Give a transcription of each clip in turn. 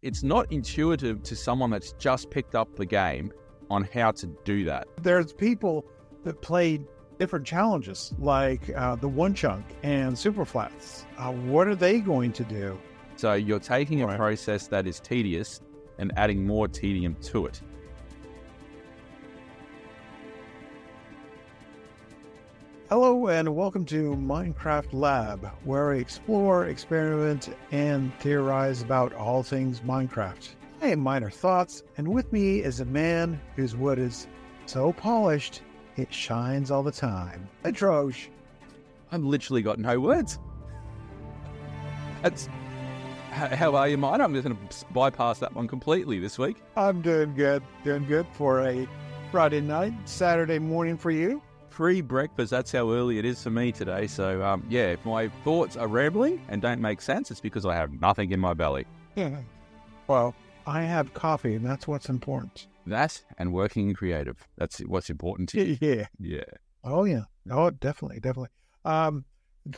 It's not intuitive to someone that's just picked up the game on how to do that. There's people that play different challenges, like uh, the one chunk and super flats. Uh, what are they going to do? So you're taking a process that is tedious and adding more tedium to it. Hello, and welcome to Minecraft Lab, where we explore, experiment, and theorize about all things Minecraft. I am Minor Thoughts, and with me is a man whose wood is so polished it shines all the time. Atrosh. I've literally got no words. That's how are you, mine? I'm just going to bypass that one completely this week. I'm doing good, doing good for a Friday night, Saturday morning for you. Free breakfast. That's how early it is for me today. So, um, yeah, if my thoughts are rambling and don't make sense, it's because I have nothing in my belly. Yeah. Well, I have coffee, and that's what's important. That and working creative. That's what's important to you. Yeah. Yeah. Oh yeah. Oh, definitely, definitely. Um,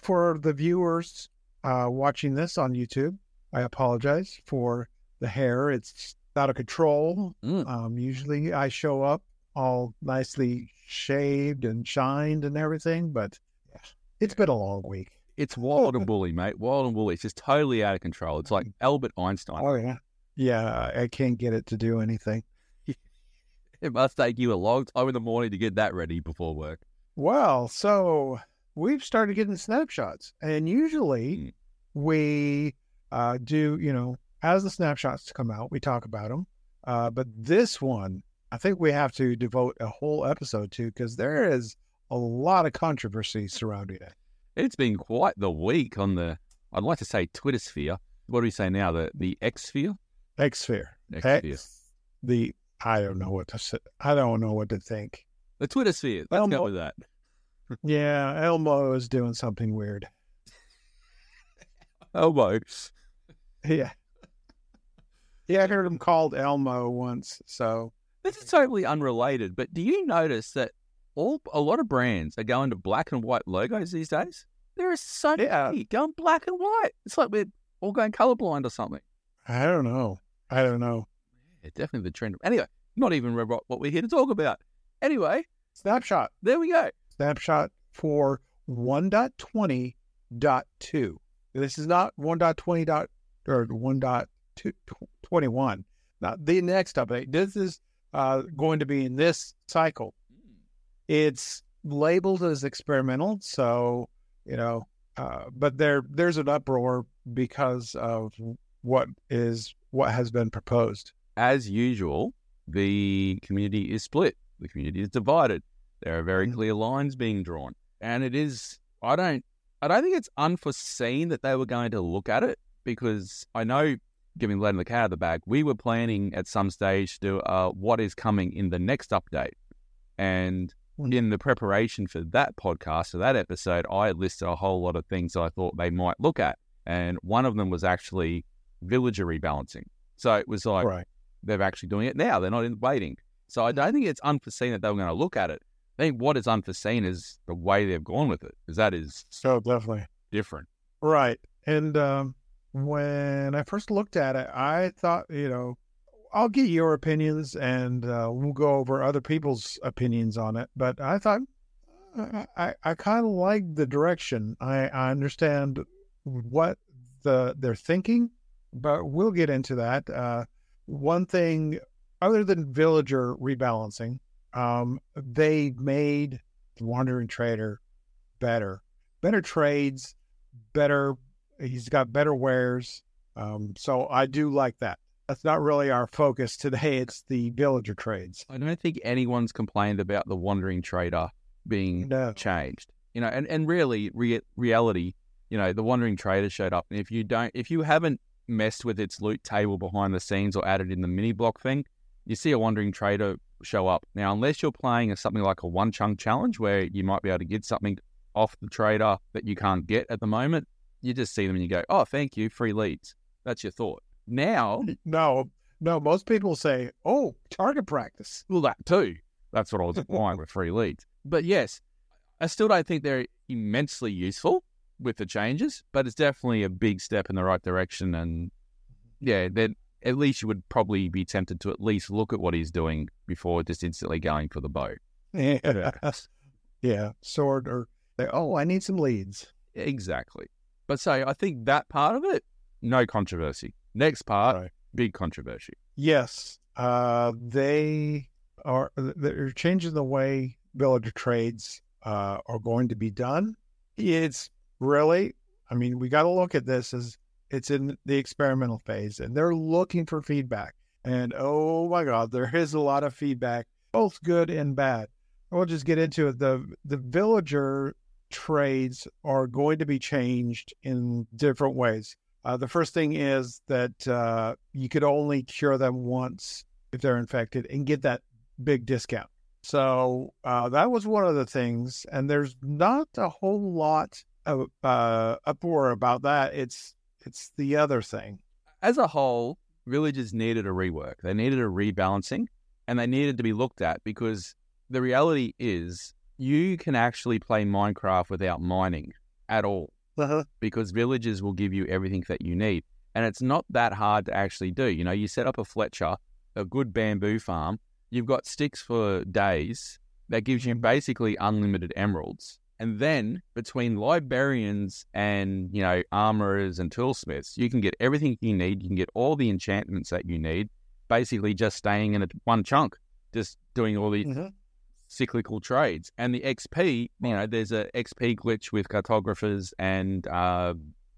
for the viewers uh, watching this on YouTube, I apologize for the hair. It's out of control. Mm. Um, usually, I show up all nicely shaved and shined and everything, but yeah, it's been a long week. It's wild and woolly, mate. Wild and woolly. It's just totally out of control. It's like Albert Einstein. Oh yeah. Yeah, I can't get it to do anything. It must take you a long time in the morning to get that ready before work. Well, so we've started getting snapshots, and usually Mm. we uh, do, you know, as the snapshots come out, we talk about them. Uh, but this one, I think we have to devote a whole episode to because there is a lot of controversy surrounding it. It's been quite the week on the, I'd like to say Twitter sphere. What do we say now? The the X sphere? X sphere, X sphere. The I don't know what to say. I don't know what to think. The Twitter sphere. Let's Elmo. go with that. Yeah, Elmo is doing something weird. Elmo. Yeah. Yeah, I heard him called Elmo once. So This is totally unrelated, but do you notice that all a lot of brands are going to black and white logos these days? There are so Yeah. many going black and white. It's like we're all going colorblind or something. I don't know. I don't know. Yeah, definitely the trend. Anyway, not even what we're here to talk about. Anyway, Snapshot. there we go. Snapshot for 1.20.2. This is not 1.20 dot or 1.21. Not the next update. This is uh, going to be in this cycle. It's labeled as experimental, so you know, uh, but there there's an uproar because of what is what has been proposed. As usual, the community is split. The community is divided. There are very Mhm. clear lines being drawn, and it is. I don't. I don't think it's unforeseen that they were going to look at it because I know, giving letting the cat out of the bag, we were planning at some stage to do uh, what is coming in the next update, and Mhm. in the preparation for that podcast or that episode, I listed a whole lot of things I thought they might look at, and one of them was actually villager rebalancing. So it was like right. they're actually doing it now. They're not in waiting. So I don't think it's unforeseen that they were going to look at it. I think what is unforeseen is the way they've gone with it, because that is So definitely. different. Right. And um, when I first looked at it, I thought, you know, I'll get your opinions and uh, we'll go over other people's opinions on it. But I thought, I, I, kind of like the direction. I, I understand what the they're thinking, but we'll get into that. Uh, one thing, other than villager rebalancing, um, they made the Wandering Trader better, better trades, better. He's got better wares. Um, so I do like that. That's not really our focus today. It's the villager trades. I don't think anyone's complained about the wandering trader being No. changed. You know, and, and really, re- reality, you know, the wandering trader showed up. And if you don't, if you haven't messed with its loot table behind the scenes or added in the mini block thing, you see a wandering trader show up. Now, unless you're playing a, something like a one chunk challenge where you might be able to get something off the trader that you can't get at the moment, you just see them and you go, oh, thank you, free leads. That's your thought. Now, No, no. Most people say, "Oh, target practice." well, that too. That's what I was applying with free leads. But yes, I still don't think they're immensely useful with the changes, but it's definitely a big step in the right direction. And yeah, they're at least you would probably be tempted to at least look at what he's doing before just instantly going for the bow. Yeah. yeah. Sword or, oh, I need some leads. Exactly. But so I think that part of it, no controversy. Next part, Right. big controversy. Yes. Uh, they are, they're changing the way villager trades uh, are going to be done. It's really, I mean, we got to look at this as it's in the experimental phase and they're looking for feedback. And oh my God, there is a lot of feedback, both good and bad. We'll just get into it. The the villager trades are going to be changed in different ways. Uh, the first thing is that uh, you could only cure them once if they're infected and get that big discount. So uh, that was one of the things, and there's not a whole lot of uh, uproar about that. It's it's the other thing. As a whole, villages needed a rework. They needed a rebalancing and they needed to be looked at because the reality is you can actually play Minecraft without mining at all Uh-huh. because villages will give you everything that you need. And it's not that hard to actually do. You know, you set up a Fletcher, a good bamboo farm, you've got sticks for days. That gives you basically unlimited emeralds. And then between librarians and, you know, armorers and toolsmiths, you can get everything you need. You can get all the enchantments that you need, basically just staying in a, one chunk, just doing all the Mhm. Cyclical trades. And the XP, you know, there's a XP glitch with cartographers and uh,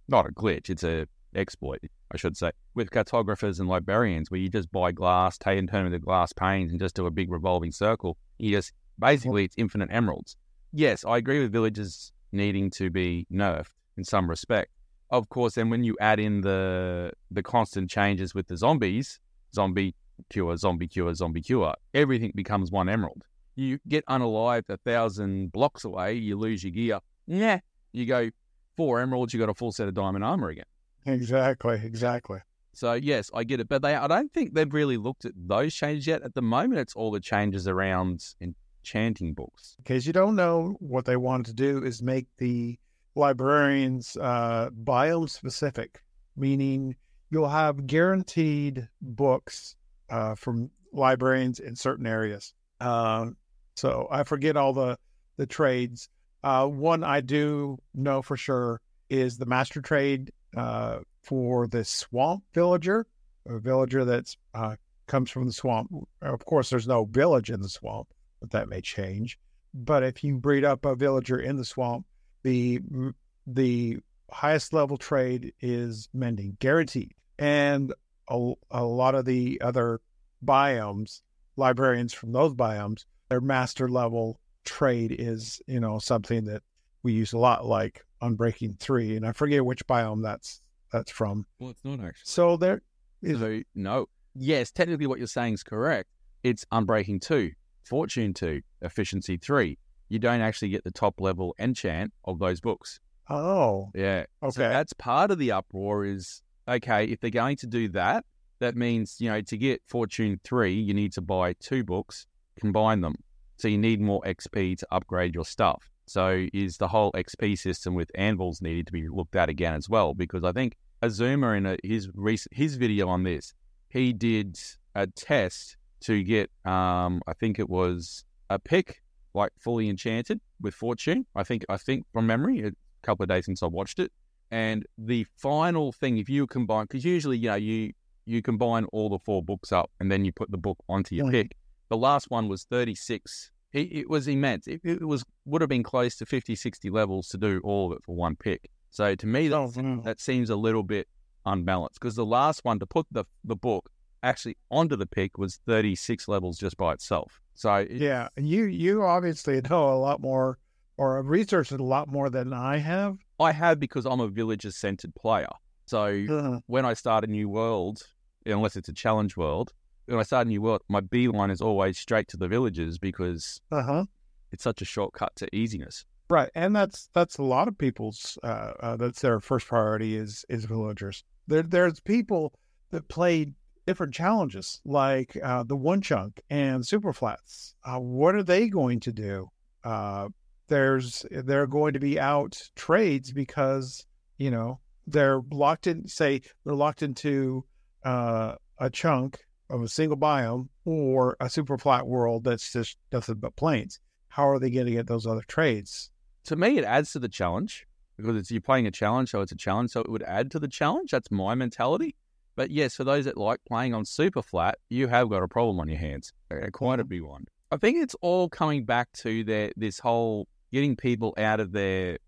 not a glitch, it's a exploit, I should say, with cartographers and librarians where you just buy glass, take and turn into glass panes and just do a big revolving circle. You just basically it's infinite emeralds. Yes, I agree with villages needing to be nerfed in some respect. Of course, then when you add in the the constant changes with the zombies, zombie cure, zombie cure, zombie cure, everything becomes one emerald you get unalived a thousand blocks away, you lose your gear. Yeah. You go four emeralds, you got a full set of diamond armor again. Exactly, exactly. So yes, I get it, but they I don't think they've really looked at those changes yet. At the moment, it's all the changes around enchanting books. In case you don't know, what they wanted to do is make the librarians uh, biome specific, meaning you'll have guaranteed books uh, from librarians in certain areas. Um, so I forget all the the trades. Uh, one I do know for sure is the master trade uh, for the swamp villager, a villager that uh, comes from the swamp. Of course, there's no village in the swamp, but that may change. But if you breed up a villager in the swamp, the the highest level trade is mending, guaranteed. And a, a lot of the other biomes, librarians from those biomes, their master level trade is, you know, something that we use a lot, like Unbreaking Three, and I forget which biome that's that's from. Well, it's not actually. So there is So no, yes, technically what you're saying is correct. It's Unbreaking two, Fortune two, Efficiency three. You don't actually get the top level enchant of those books. oh Yeah. So Okay. that's part of the uproar is okay, if they're going to do that, that means, you know, to get Fortune 3, you need to buy two books, combine them. So you need more XP to upgrade your stuff. So is the whole XP system with anvils needed to be looked at again as well? Because I think Xisuma in a, his recent, his video on this, he did a test to get, um, I think it was a pick like fully enchanted with Fortune. I think, I think from memory, a couple of days since I watched it. And the final thing, if you combine, because usually, you know, you you combine all the four books up and then you put the book onto your pick. The last one was 36. It, it was immense. It, it was would have been close to 50, 60 levels to do all of it for one pick. So to me, that, Oh, that seems a little bit unbalanced because the last one to put the the book actually onto the pick was 36 levels just by itself. So it, Yeah, you you obviously know a lot more or have researched it a lot more than I have. I have because I'm a villager centered player. So Uh, when I start a new world, unless it's a challenge world, when I start a new world, my beeline is always straight to the villages because huh. it's such a shortcut to easiness. Right, and that's that's a lot of people's. Uh, uh, that's their first priority is is villagers. There there's people that play different challenges like uh, the one chunk and super flats. Uh, what are they going to do? Uh, there's they're going to be out trades because you know they're locked in. Say they're locked into uh, a chunk of a single biome or a super flat world that's just nothing but plains. How are they going to get those other trades? To me, it adds to the challenge because it's you're playing a challenge, so it's a challenge. So it would add to the challenge. That's my mentality. But yes, for those that like playing on super flat, you have got a problem on your hands, quite a mm-hmm. big one. I think it's all coming back to their this whole getting people out of their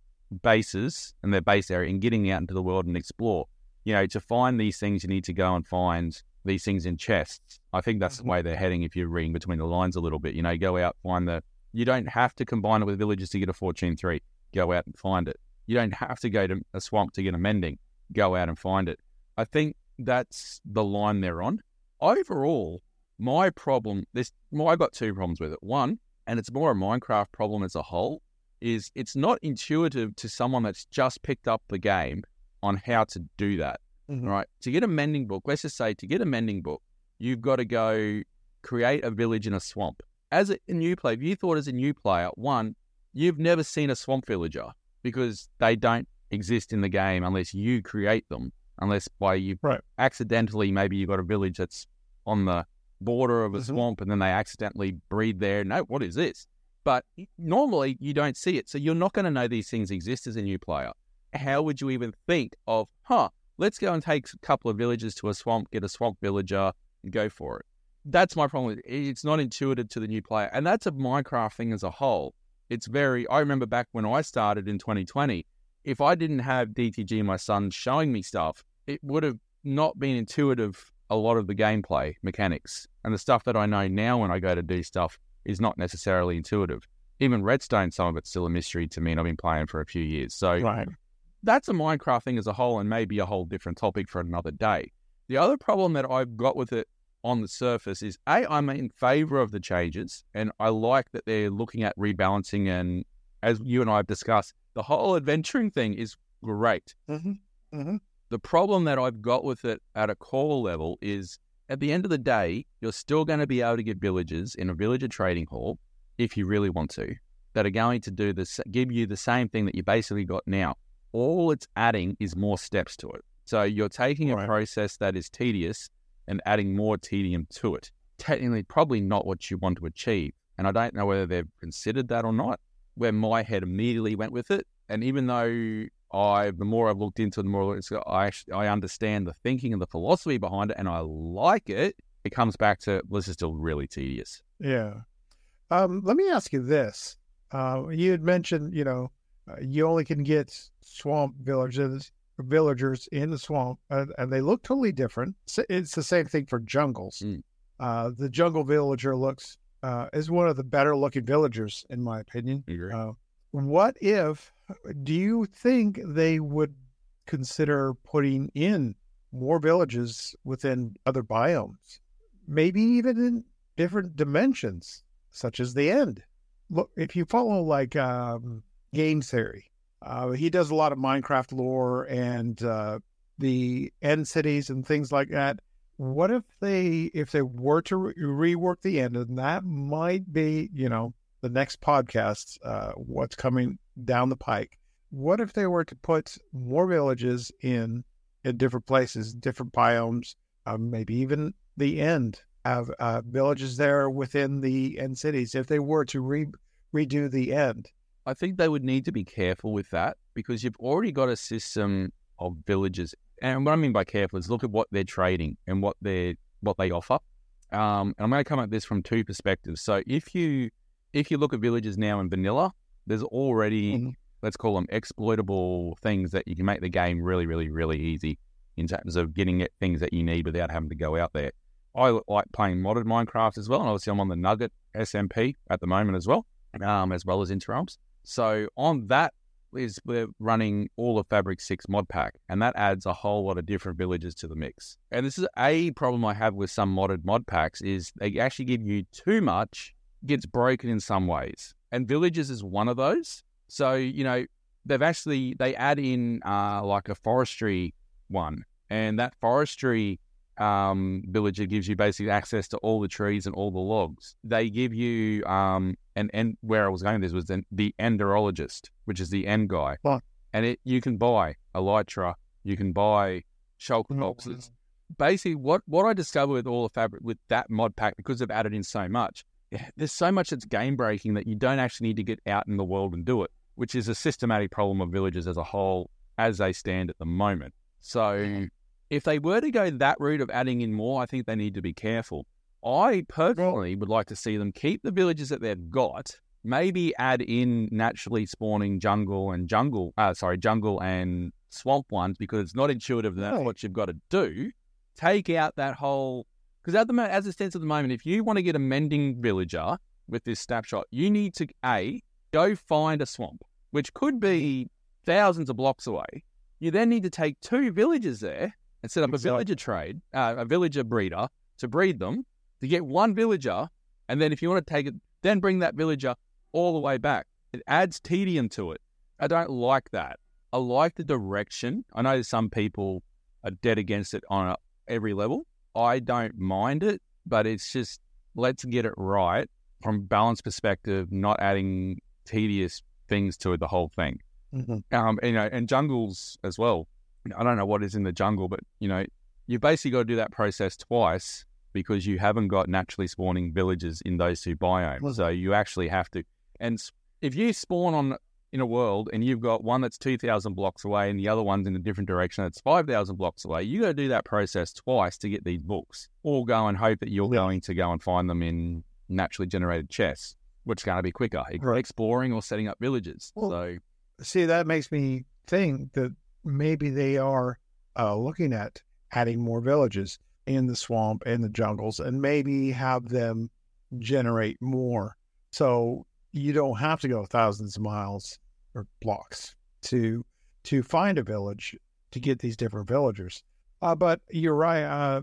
bases and their base area and getting out into the world and explore. You know, to find these things, you need to go and find these things in chests. I think that's the mm-hmm. way they're heading. If you're reading between the lines a little bit, you know, go out find the. You don't have to combine it with villages to get a fortune three. Go out and find it. You don't have to go to a swamp to get a mending. Go out and find it. I think that's the line they're on. Overall, my problem, this, well, I got two problems with it. One, and it's more a Minecraft problem as a whole, is it's not intuitive to someone that's just picked up the game on how to do that. Mhm. Right. To get a mending book, let's just say to get a mending book, you've got to go create a village in a swamp. As a new player, if you thought as a new player, one, you've never seen a swamp villager because they don't exist in the game unless you create them, unless by you Right. accidentally maybe you've got a village that's on the border of a Mhm. swamp and then they accidentally breed there. No, what is this? But normally you don't see it. So you're not going to know these things exist as a new player. How would you even think of, huh, let's go and take a couple of villagers to a swamp, get a swamp villager, and go for it? That's my problem. It's not intuitive to the new player. And that's a Minecraft thing as a whole. It's very, I remember back when I started in 2020, if I didn't have DTG, my son, showing me stuff, it would have not been intuitive a lot of the gameplay mechanics. And the stuff that I know now when I go to do stuff is not necessarily intuitive. Even Redstone, some of it's still a mystery to me, and I've been playing for a few years. So Right. That's a Minecraft thing as a whole, and maybe a whole different topic for another day. The other problem that I've got with it on the surface is A, I'm in favor of the changes, and I like that they're looking at rebalancing. And as you and I have discussed, the whole adventuring thing is great. Mm-hmm. Mm-hmm. The problem that I've got with it at a core level is at the end of the day, you're still going to be able to get villagers in a villager trading hall if you really want to, that are going to do this, give you the same thing that you basically got now. All it's adding is more steps to it. So you're taking a Right. process that is tedious and adding more tedium to it. Technically, probably not what you want to achieve. And I don't know whether they've considered that or not. Where my head immediately went with it, and even though I, the more I've looked into it, the more I actually, I understand the thinking and the philosophy behind it, and I like it. It comes back to well, this is still really tedious. Yeah. Um, let me ask you this. Uh, you had mentioned, you know, uh, you only can get swamp villagers villagers in the swamp, uh, and they look totally different. S- It's the same thing for jungles. Mm. Uh, the jungle villager looks uh, is one of the better looking villagers, in my opinion. Uh, what if? Do you think they would consider putting in more villages within other biomes, maybe even in different dimensions, such as the end? Look, if you follow like um, game theory, uh, he does a lot of Minecraft lore and uh, the end cities and things like that. What if they, if they were to re- rework the end, and that might be, you know, the next podcast, uh, what's coming down the pike. What if they were to put more villages in in different places, different biomes, uh, maybe even the end have uh, villages there within the end cities? If they were to re- redo the end, I think they would need to be careful with that because you've already got a system of villages. And what I mean by careful is look at what they're trading and what they what they offer. Um, and I'm going to come at this from two perspectives. So if you if you look at villages now in vanilla, there's already Mhm. let's call them exploitable things that you can make the game really, really, really easy in terms of getting things that you need without having to go out there. I like playing modded Minecraft as well, and obviously I'm on the Nugget SMP at the moment as well, um, as well as Interrealms. So on that is we're running all of Fabric 6 mod pack, and that adds a whole lot of different villages to the mix. And this is a problem I have with some modded mod packs is they actually give you too much, gets broken in some ways. And villages is one of those. So, you know, they've actually they add in uh, like a forestry one, and that forestry um, villager gives you basically access to all the trees and all the logs. They give you um, and and where I was going with this was the, the enderologist, which is the end guy, Right. and it you can buy elytra, you can buy shulker mm-hmm. boxes, basically what what I discovered with all the fabric with that mod pack because they've added in so much. There's so much that's game breaking that you don't actually need to get out in the world and do it, which is a systematic problem of villages as a whole as they stand at the moment. So if they were to go that route of adding in more, I think they need to be careful. I personally would like to see them keep the villages that they've got, maybe add in naturally spawning jungle and jungle, uh, sorry, jungle and swamp ones because it's not intuitive. That's Right. what you've got to do. Take out that whole because at the as it stands at the moment, if you want to get a mending villager with this snapshot, you need to a go find a swamp, which could be thousands of blocks away. You then need to take two villagers there and set up a villager trade, uh, a villager breeder to breed them to get one villager, and then if you want to take it, then bring that villager all the way back. It adds tedium to it. I don't like that. I like the direction. I know some people are dead against it on a, every level. I don't mind it, but it's just let's get it right from a balance perspective, not adding tedious things to it, the whole thing. Mhm. Um, and, you know, and jungles as well. I don't know what is in the jungle, but you know, you basically got to do that process twice because you haven't got naturally spawning villages in those two biomes. Well- So you actually have to. And if you spawn on in a world and you've got one that's two thousand blocks away and the other one's in a different direction that's five thousand blocks away, you got to do that process twice to get these books. Or go and hope that you're Yeah. going to go and find them in naturally generated chests, which is going to be quicker, Right. exploring or setting up villages. Well, so See, that makes me think that maybe they are uh, looking at adding more villages in the swamp and the jungles and maybe have them generate more. So you don't have to go thousands of miles or blocks to to find a village to get these different villagers. Uh, but you're right. Uh,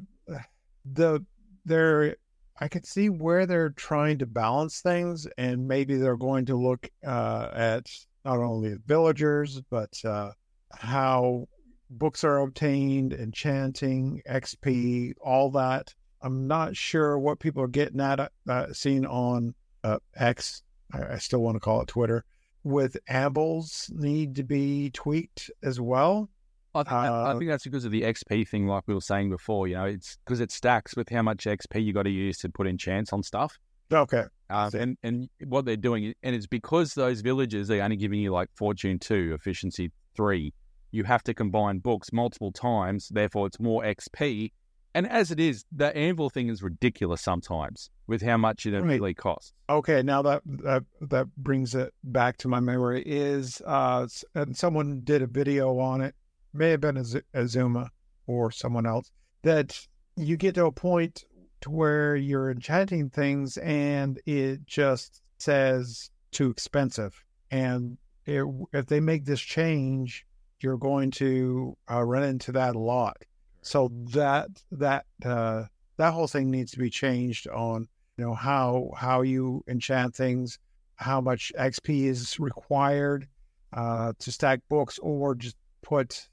the they're I could see where they're trying to balance things, and maybe they're going to look uh, at not only villagers but uh, how books are obtained, enchanting, XP, all that. I'm not sure what people are getting at. Uh, seen on uh, X, I, I still want to call it Twitter, with anvils need to be tweaked as well. I think, that- I Uh, think that's because of the XP thing, like we were saying before. You know, it's because it stacks with how much XP you got to use to put enchants on stuff. Okay, See. and and what they're doing, and it's because those villages are only giving you like fortune two, efficiency three. You have to combine books multiple times, therefore it's more XP. And as it is, the anvil thing is ridiculous sometimes with how much it Right. really costs. Okay, now that that that brings it back to my memory is uh and someone did a video on it, may have been Az- Xisuma or someone else that you get to a point to where you're enchanting things and it just says too expensive, and it, if they make this change, you're going to uh, run into that a lot. So that that uh, that whole thing needs to be changed on you know how how you enchant things how much xp is required uh, to stack books or just put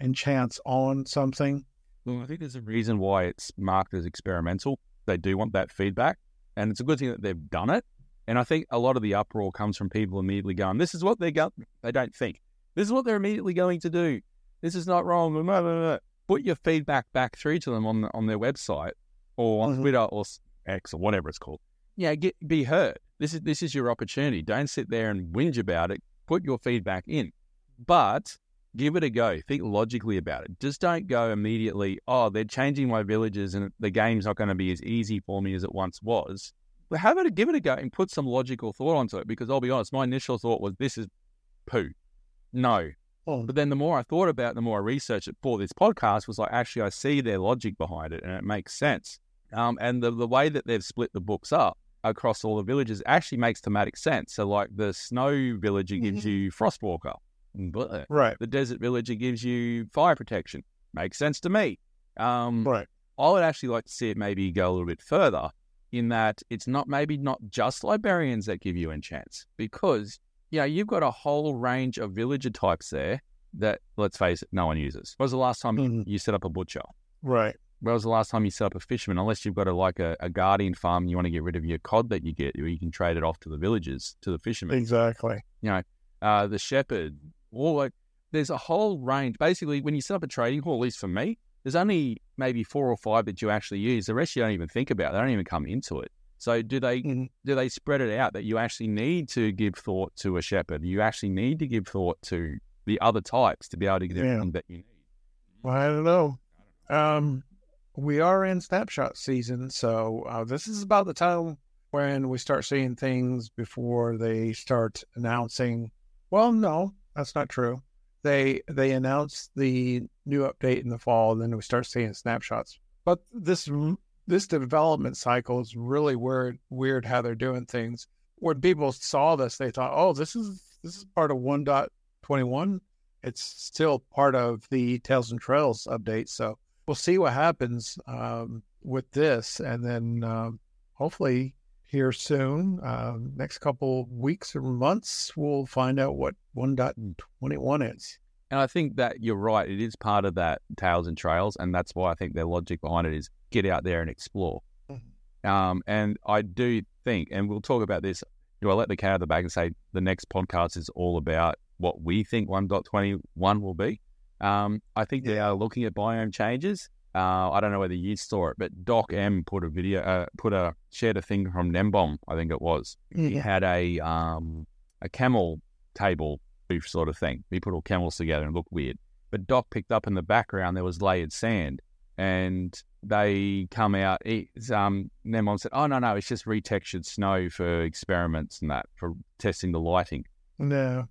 enchants on something Well, I think there's a reason why it's marked as experimental. They do want that feedback, and it's a good thing that they've done it. And I think a lot of the uproar comes from people immediately going, "This is what they go." They don't think this is what they're immediately going to do. This is not wrong. Blah, blah, blah, blah. Put your feedback back through to them on the, on their website or on Mhm. Twitter or X or whatever it's called. Yeah, get be heard. This is this is your opportunity. Don't sit there and whinge about it. Put your feedback in, but give it a go. Think logically about it. Just don't go immediately, oh, they're changing my villages and the game's not going to be as easy for me as it once was. But have it, give it a go and put some logical thought onto it because I'll be honest, my initial thought was this is poo. No. Oh. But then the more I thought about it, the more I researched it for this podcast was like, actually, I see their logic behind it and it makes sense. Um, and the, the way that they've split the books up across all the villages actually makes thematic sense. So, like the snow villager gives Mhm. you Frostwalker. Bleh right the desert villager gives you fire protection. Makes sense to me. Um, right I would actually like to see it maybe go a little bit further in that it's not maybe not just librarians that give you enchants because you know you've got a whole range of villager types there that let's face it, no one uses. When was the last time you- Mhm. you set up a butcher? right When was the last time you set up a fisherman? Unless you've got a like a, a guardian farm and you want to get rid of your cod that you get, or you can trade it off to the villagers, to the fishermen exactly You know, uh, the shepherd, all like there's a whole range. Basically, when you set up a trading hall, at least for me, there's only maybe four or five that you actually use. The rest you don't even think about. They don't even come into it. So do they Mhm. do they spread it out that you actually need to give thought to a shepherd? You actually need to give thought to the other types to be able to get Yeah. everything that you need. Well, I don't know. Um, we are in snapshot season, so uh, this is about the time when we start seeing things before they start announcing. Well, no, that's not true. They they announce the new update in the fall, and then we start seeing snapshots. But this this development cycle is really weird. Weird how they're doing things. When people saw this, they thought, "Oh, this is this is part of 1.21. It's still part of the Tales and Trails update, so we'll see what happens um, with this, and then um, hopefully here soon, um, next couple weeks or months, we'll find out what 1.21 is. And I think that you're right. It is part of that Tales and Trails, and that's why I think their logic behind it is get out there and explore. Um, and I do think, and we'll talk about this. Know, I'll let the cat out of the bag and say the next podcast is all about what we think 1.21 will be. Um, I think they are looking at biome changes. Uh, I don't know whether you saw it, but Doc M put a video, uh, put a shared a thing from Nembom, I think it was. He had a um, a camel table sort of thing. He put all camels together and looked weird. But Doc picked up in the background there was layered sand, and they come out. It's, um, and then mom said, "Oh no, no, it's just retextured snow for experiments and that for testing the lighting." No,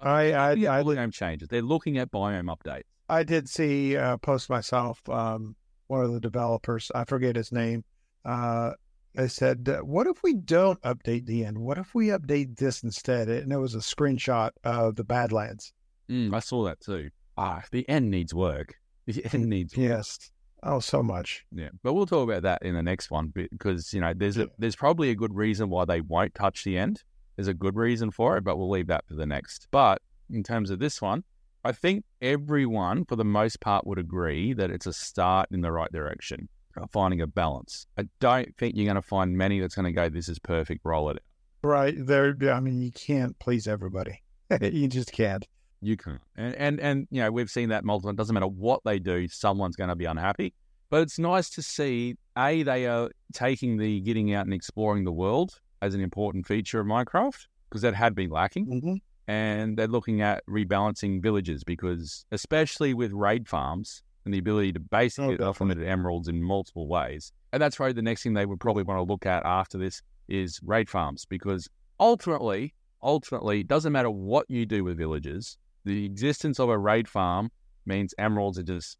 I I, Yeah, I biome changes. They're looking at biome updates. I did see a post myself. Um, one of the developers, I forget his name. Uh, they said, uh, "What if we don't update the end? What if we update this instead?" And it was a screenshot of the Badlands. Mm, I saw that too. Ah, the end needs work. The end needs work. Yes. Oh, so much. Yeah, but we'll talk about that in the next one because you know there's a, there's probably a good reason why they won't touch the end. There's a good reason for it, but we'll leave that for the next. But in terms of this one, I think everyone, for the most part, would agree that it's a start in the right direction, finding a balance. I don't think you're going to find many that's going to go, "This is perfect." Roll it. Right there. I mean, you can't please everybody. you just can't. You can't. And, and and you know we've seen that multiple. It doesn't matter what they do, someone's going to be unhappy. But it's nice to see a they are taking the getting out and exploring the world as an important feature of Minecraft because that had been lacking, Mm-hmm. and they're looking at rebalancing villages because especially with raid farms and the ability to basically Oh, unlimited emeralds in multiple ways. And that's probably the next thing they would probably want to look at after this is raid farms because ultimately, ultimately, it doesn't matter what you do with villages, the existence of a raid farm means emeralds are just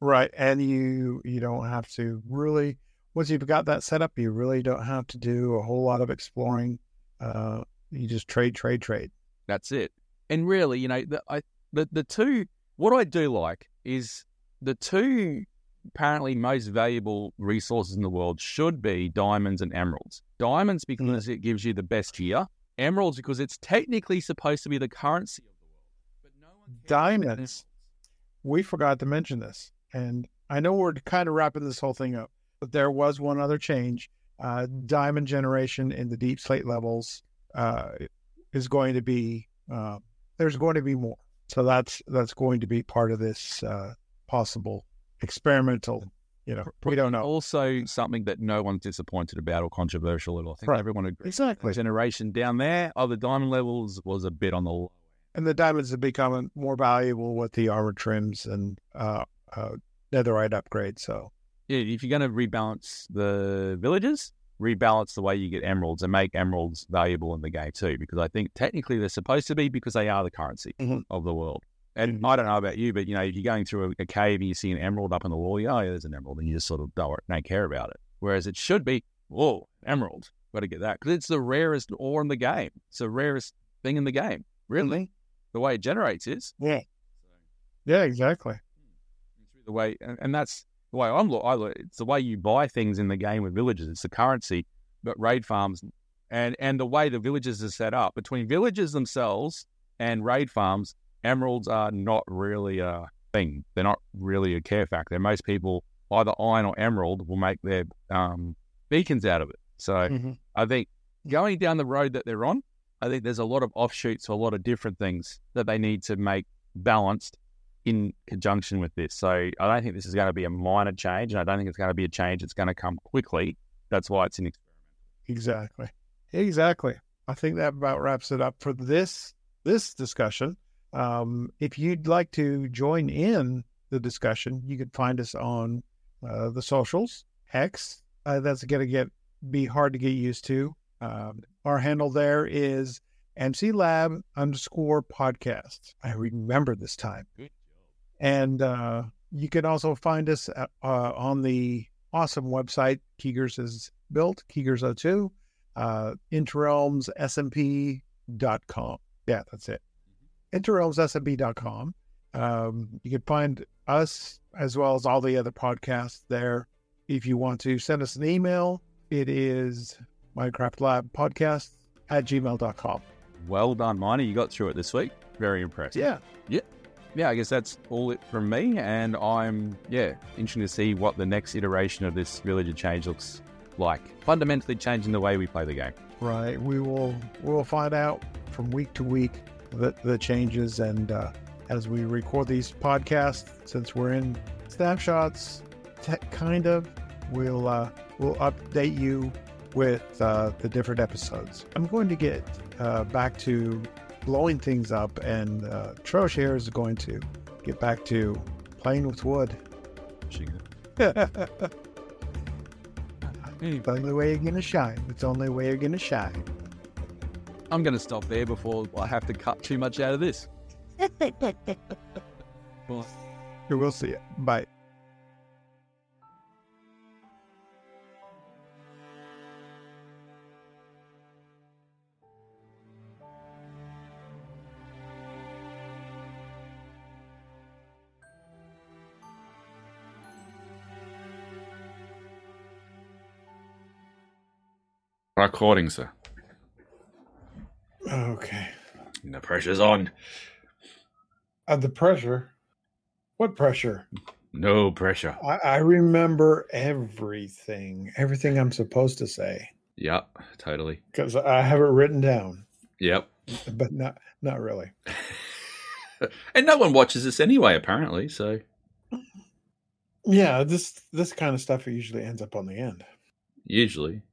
Right, and you you don't have to really once you've got that set up, you really don't have to do a whole lot of exploring. Uh, you just trade, trade, trade. that's it. And really, you know, the I the, the two what I do like is the two apparently most valuable resources in the world should be diamonds and emeralds. Diamonds because it gives you the best gear. Emeralds because it's technically supposed to be the currency of the world. But no Diamonds. We forgot to mention this, and I know we're kind of wrapping this whole thing up, but there was one other change. Uh, diamond generation in the deepslate levels uh, is going to be uh, there's going to be more. So that's that's going to be part of this uh, possible experimental. You know, we don't know Also, something that no one's disappointed about or controversial at all. I think Right. everyone agrees. exactly. The generation down there of the diamond levels was a bit on the low. And the diamonds have become more valuable with the armor trims and uh, uh, netherite upgrades. So Yeah, if you're going to rebalance the villages, rebalance the way you get emeralds and make emeralds valuable in the game too. Because I think technically they're supposed to be because they are the currency Mhm. of the world. And Mhm. I don't know about you, but you know, if you're going through a, a cave and you see an emerald up on the wall, you oh yeah, there's an emerald, and you just sort of don't, don't care about it. Whereas it should be, whoa, emerald, got to get that because it's the rarest ore in the game. It's the rarest thing in the game. Really, the way it generates is yeah, yeah, exactly. the way, and, and that's the way I'm look. I look. It's the way you buy things in the game with villages. It's the currency, but raid farms, and and the way the villages are set up between villages themselves and raid farms, emeralds are not really a thing. They're not really a care factor. Most people either iron or emerald will make their um, beacons out of it. So Mhm. I think going down the road that they're on, I think there's a lot of offshoots, or a lot of different things that they need to make balanced in conjunction with this. So I don't think this is going to be a minor change, and I don't think it's going to be a change that's going to come quickly. That's why it's an experiment. Exactly. Exactly. I think that about wraps it up for this this discussion. Um, if you'd like to join in the discussion, you can find us on uh, the socials. X. Uh, that's going to get be hard to get used to. Um, our handle there is MC Lab underscore podcast. I remember this time. And uh, you can also find us at, uh, on the awesome website Keegers has built, Keegers02, uh, interrealmssmp.com. Yeah, that's it. interrealmssmp.com. Um, you can find us as well as all the other podcasts there. If you want to send us an email, it is Minecraft Lab Podcast at gmail.com. Well done, Miney. You got through it this week. Very impressed. Yeah. Yeah. Yeah, I guess that's all it from me. And I'm, yeah, interested to see what the next iteration of this Village of Change looks like. Fundamentally changing the way we play the game. Right. We will we will find out from week to week the, the changes. And uh, as we record these podcasts, since we're in snapshots, te- kind of, we'll uh, we'll update you with uh, the different episodes. I'm going to get uh, back to blowing things up, and uh, Trosh here is going to get back to playing with wood. the only way you're gonna shine. It's the only way you're gonna shine. I'm going to stop there before I have to cut too much out of this. well, We'll see it. Bye. Recording, sir. Okay. The pressure's on. Uh, the pressure. What pressure? No pressure. I, I remember everything, everything I'm supposed to say Yep, totally. because I have it written down, Yep. but not not really. and no one watches this anyway, apparently. So Yeah, this this kind of stuff usually ends up on the end. usually.